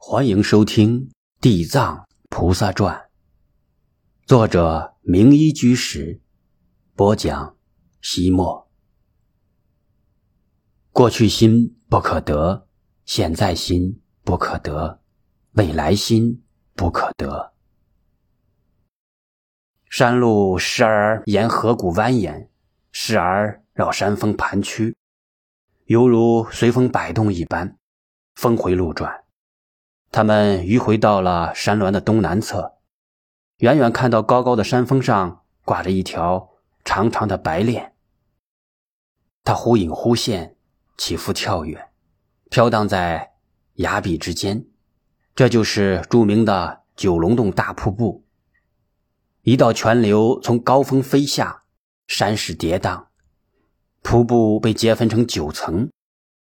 欢迎收听《地藏菩萨传》，作者明一居士播讲。西莫，过去心不可得，现在心不可得，未来心不可得。山路时而沿河谷蜿蜒，时而绕山峰盘曲，犹如随风摆动一般，峰回路转。他们迂回到了山峦的东南侧，远远看到高高的山峰上挂着一条长长的白链，它忽隐忽现，起伏跳跃，飘荡在崖壁之间。这就是著名的九龙洞大瀑布。一道泉流从高峰飞下，山势跌宕，瀑布被截分成九层，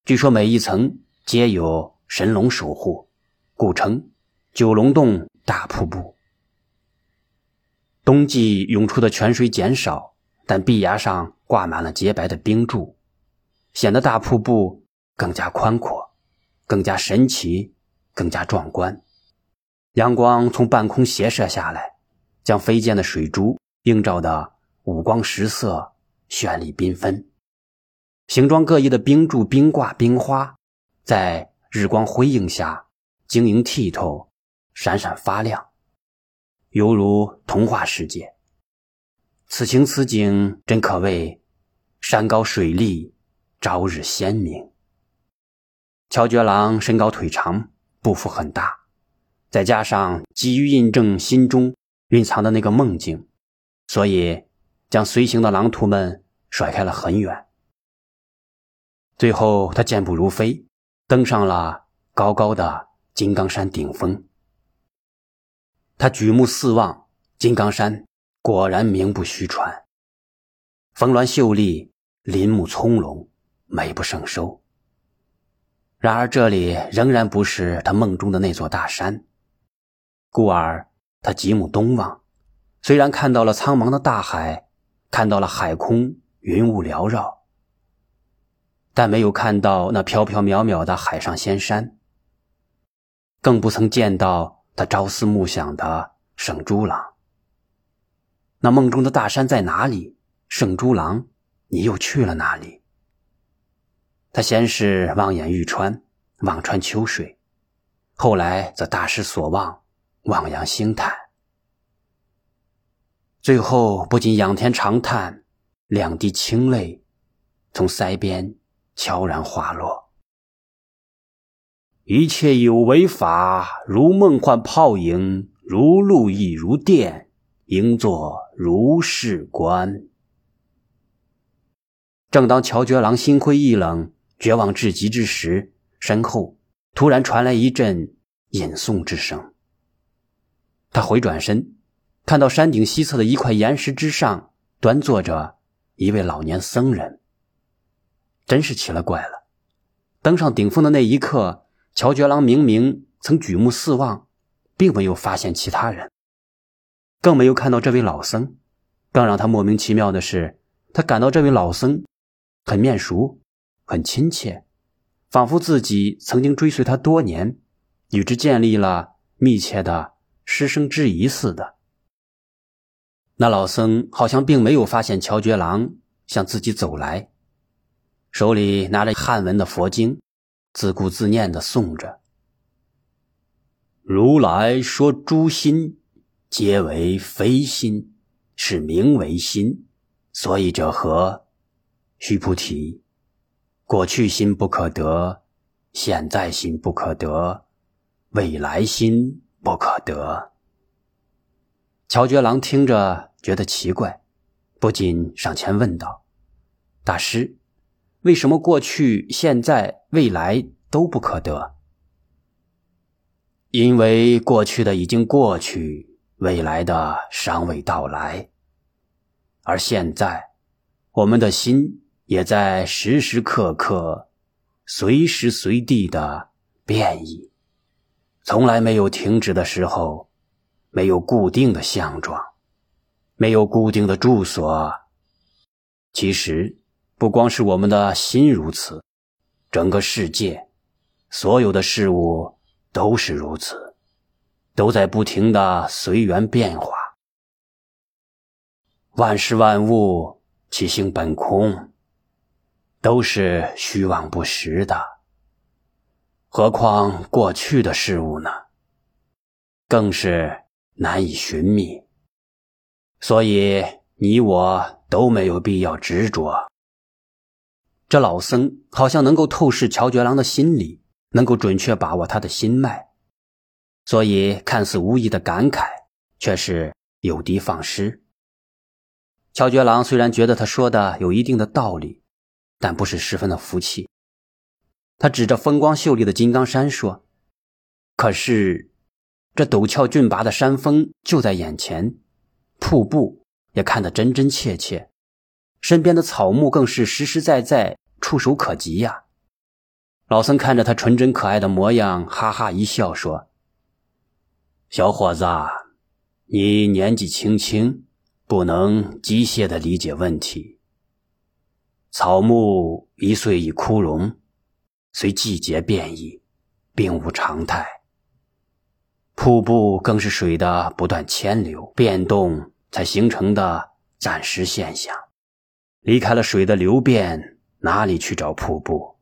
据说每一层皆有神龙守护。故称九龙洞大瀑布。冬季涌出的泉水减少，但壁崖上挂满了洁白的冰柱，显得大瀑布更加宽阔、更加神奇、更加壮观。阳光从半空斜射下来，将飞溅的水珠映照的五光十色、绚丽缤纷。形状各异的冰柱、冰挂、冰花，在日光辉映下。晶莹剔透，闪闪发亮，犹如童话世界。此情此景，真可谓山高水丽，朝日鲜明。乔觉郎身高腿长，步幅很大，再加上急于印证心中蕴藏的那个梦境，所以将随行的狼徒们甩开了很远。最后，他健步如飞，登上了高高的。金刚山顶峰，他举目四望，金刚山果然名不虚传，峰峦秀丽，林木葱茏，美不胜收。然而这里仍然不是他梦中的那座大山，故而他极目东望，虽然看到了苍茫的大海，看到了海空云雾缭绕，但没有看到那飘飘渺渺的海上仙山。更不曾见到他朝思暮想的圣珠郎。那梦中的大山在哪里？圣珠郎，你又去了哪里？他先是望眼欲穿，望穿秋水，后来则大失所望，望洋兴叹，最后不禁仰天长叹，两滴清泪从腮边悄然滑落。一切有为法，如梦幻泡影，如露亦如电，应作如是观。正当乔觉郎心灰意冷、绝望至极之时，身后突然传来一阵吟诵之声。他回转身，看到山顶西侧的一块岩石之上，端坐着一位老年僧人。真是奇了怪了，登上顶峰的那一刻。乔觉郎明明曾举目四望，并没有发现其他人，更没有看到这位老僧。更让他莫名其妙的是，他感到这位老僧很面熟，很亲切，仿佛自己曾经追随他多年，与之建立了密切的师生之谊似的。那老僧好像并没有发现乔觉郎向自己走来，手里拿着汉文的佛经。自顾自念的诵着：“如来说诸心皆为非心，是名为心。所以者何？须菩提，过去心不可得，现在心不可得，未来心不可得。”乔觉郎听着觉得奇怪，不禁上前问道：“大师。”为什么过去、现在、未来都不可得？因为过去的已经过去，未来的尚未到来，而现在，我们的心也在时时刻刻、随时随地的变异，从来没有停止的时候，没有固定的相状，没有固定的住所。其实。不光是我们的心如此，整个世界，所有的事物都是如此，都在不停的随缘变化。万事万物其性本空，都是虚妄不实的。何况过去的事物呢？更是难以寻觅。所以你我都没有必要执着。这老僧好像能够透视乔觉郎的心理，能够准确把握他的心脉，所以看似无意的感慨，却是有的放矢。乔觉郎虽然觉得他说的有一定的道理，但不是十分的服气。他指着风光秀丽的金刚山说：“可是，这陡峭峻拔的山峰就在眼前，瀑布也看得真真切切，身边的草木更是实实在在。”触手可及呀！老僧看着他纯真可爱的模样，哈哈一笑说：“小伙子，你年纪轻轻，不能机械的理解问题。草木一岁一枯荣，随季节变异，并无常态。瀑布更是水的不断迁流变动才形成的暂时现象。离开了水的流变。”哪里去找瀑布？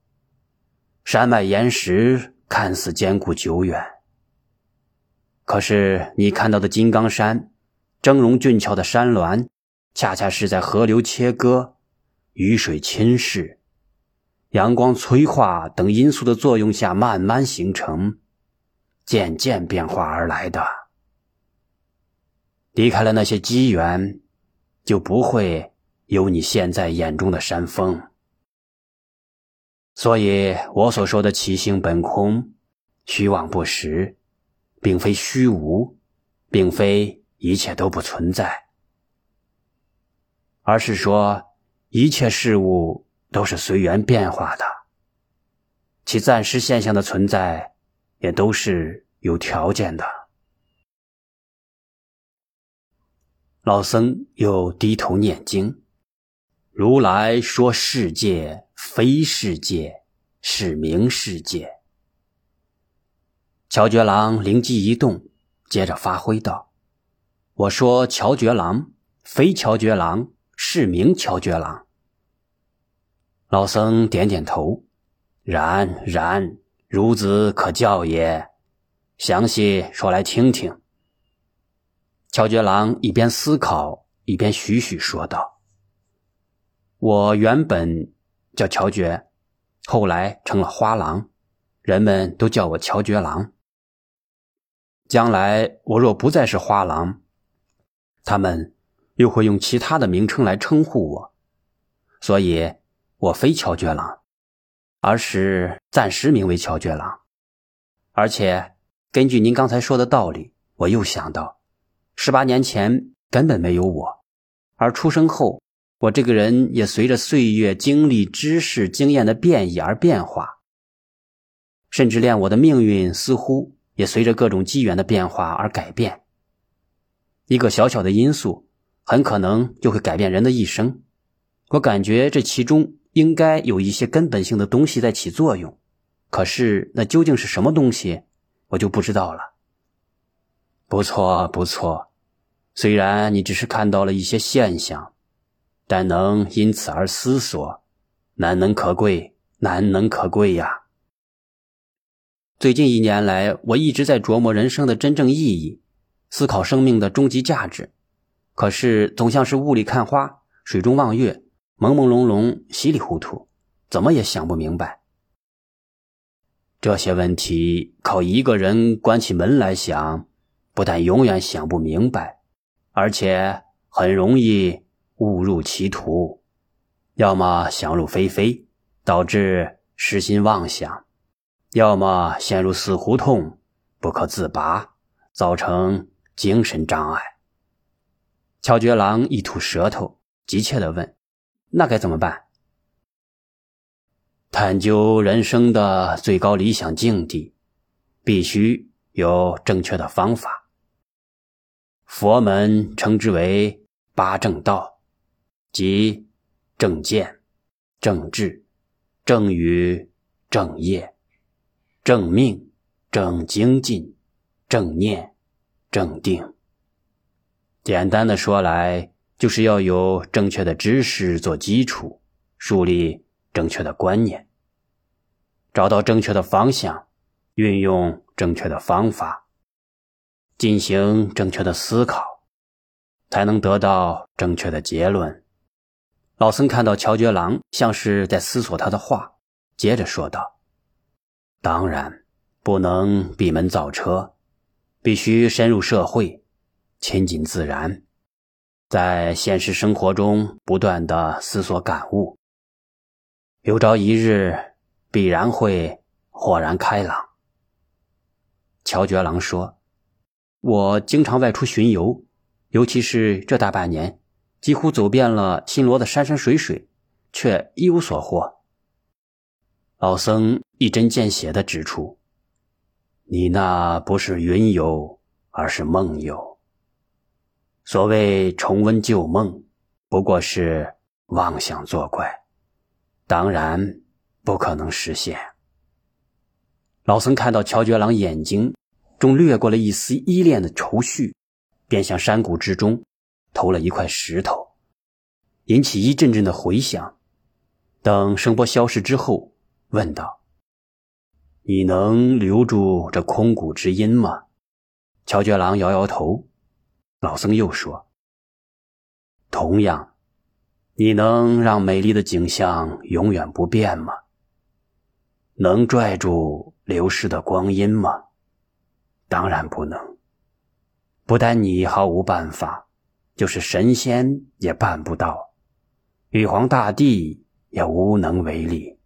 山脉岩石看似坚固久远，可是你看到的金刚山，峥嵘俊俏的山峦，恰恰是在河流切割、雨水侵蚀、阳光催化等因素的作用下慢慢形成、渐渐变化而来的。离开了那些机缘，就不会有你现在眼中的山峰。所以，我所说的其性本空、虚妄不实，并非虚无，并非一切都不存在，而是说一切事物都是随缘变化的，其暂时现象的存在也都是有条件的。老僧又低头念经。如来说：“世界非世界，是名世界。”乔觉郎灵机一动，接着发挥道：“我说乔觉郎非乔觉郎，是名乔觉郎。”老僧点点头：“然然，孺子可教也。详细说来听听。”乔觉郎一边思考，一边徐徐说道。我原本叫乔觉，后来成了花郎，人们都叫我乔觉郎。将来我若不再是花郎，他们又会用其他的名称来称呼我，所以我非乔觉郎，而是暂时名为乔觉郎。而且根据您刚才说的道理，我又想到，十八年前根本没有我，而出生后。我这个人也随着岁月、经历、知识、经验的变异而变化，甚至连我的命运似乎也随着各种机缘的变化而改变。一个小小的因素，很可能就会改变人的一生。我感觉这其中应该有一些根本性的东西在起作用，可是那究竟是什么东西，我就不知道了。不错，不错，虽然你只是看到了一些现象。但能因此而思索，难能可贵，难能可贵呀！最近一年来，我一直在琢磨人生的真正意义，思考生命的终极价值。可是总像是雾里看花，水中望月，朦朦胧胧，稀里糊涂，怎么也想不明白。这些问题靠一个人关起门来想，不但永远想不明白，而且很容易。误入歧途，要么想入非非，导致失心妄想；要么陷入死胡同，不可自拔，造成精神障碍。乔觉郎一吐舌头，急切地问：“那该怎么办？”探究人生的最高理想境地，必须有正确的方法。佛门称之为八正道。即正见、正智、正语、正业、正命、正精进、正念、正定。简单的说来，就是要有正确的知识做基础，树立正确的观念，找到正确的方向，运用正确的方法，进行正确的思考，才能得到正确的结论。老僧看到乔觉郎像是在思索他的话，接着说道：“当然，不能闭门造车，必须深入社会。”亲近自然，在现实生活中不断的思索感悟，有朝一日必然会豁然开朗。乔觉郎说：“我经常外出巡游，尤其是这大半年，几乎走遍了新罗的山山水水，却一无所获。”老僧一针见血的指出：“你那不是云游，而是梦游。”所谓重温旧梦，不过是妄想作怪，当然不可能实现。老僧看到乔觉郎眼睛中掠过了一丝依恋的愁绪，便向山谷之中投了一块石头，引起一阵阵的回响。等声波消失之后，问道：“你能留住这空谷之音吗？”乔觉郎摇摇头。老僧又说：“同样，你能让美丽的景象永远不变吗？能拽住流逝的光阴吗？当然不能。不但你毫无办法，就是神仙也办不到，玉皇大帝也无能为力。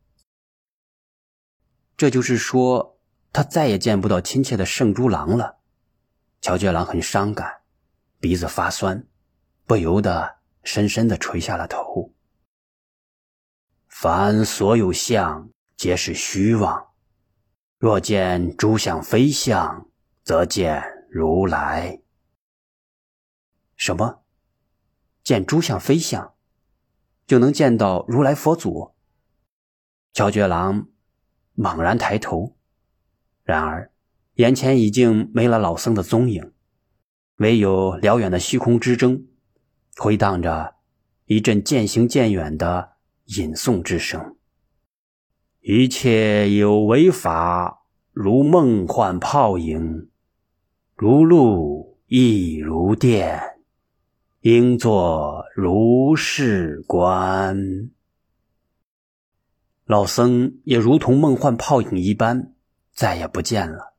这就是说，他再也见不到亲切的圣猪郎了。”乔觉郎很伤感。鼻子发酸，不由得深深的垂下了头。凡所有相，皆是虚妄。若见诸相非相，则见如来。什么？见诸相非相，就能见到如来佛祖？乔觉郎猛然抬头，然而眼前已经没了老僧的踪影。唯有辽远的虚空之中，回荡着一阵渐行渐远的吟诵之声。一切有为法，如梦幻泡影，如露亦如电，应作如是观。老僧也如同梦幻泡影一般，再也不见了。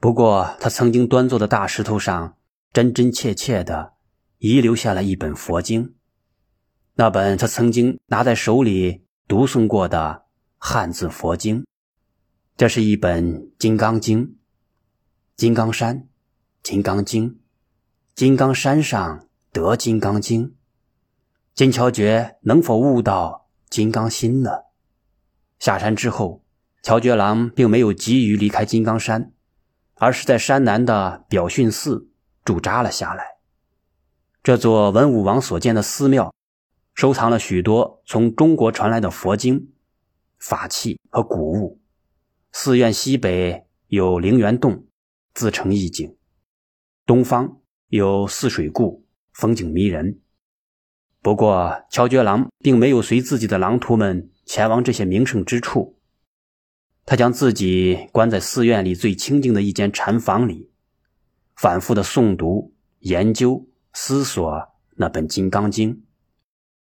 不过，他曾经端坐的大石头上，真真切切的遗留下了一本佛经，那本他曾经拿在手里读诵过的汉字佛经。这是一本《金刚经》。金刚山，金刚经，金刚山上得金刚经。金乔觉能否悟到金刚心呢？下山之后，乔觉郎并没有急于离开金刚山。而是在山南的表训寺驻扎了下来。这座文武王所建的寺庙，收藏了许多从中国传来的佛经、法器和古物。寺院西北有灵源洞，自成一景；东方有泗水固，风景迷人。不过，乔觉郎并没有随自己的狼徒们前往这些名胜之处。他将自己关在寺院里最清静的一间禅房里，反复的诵读、研究、思索那本《金刚经》。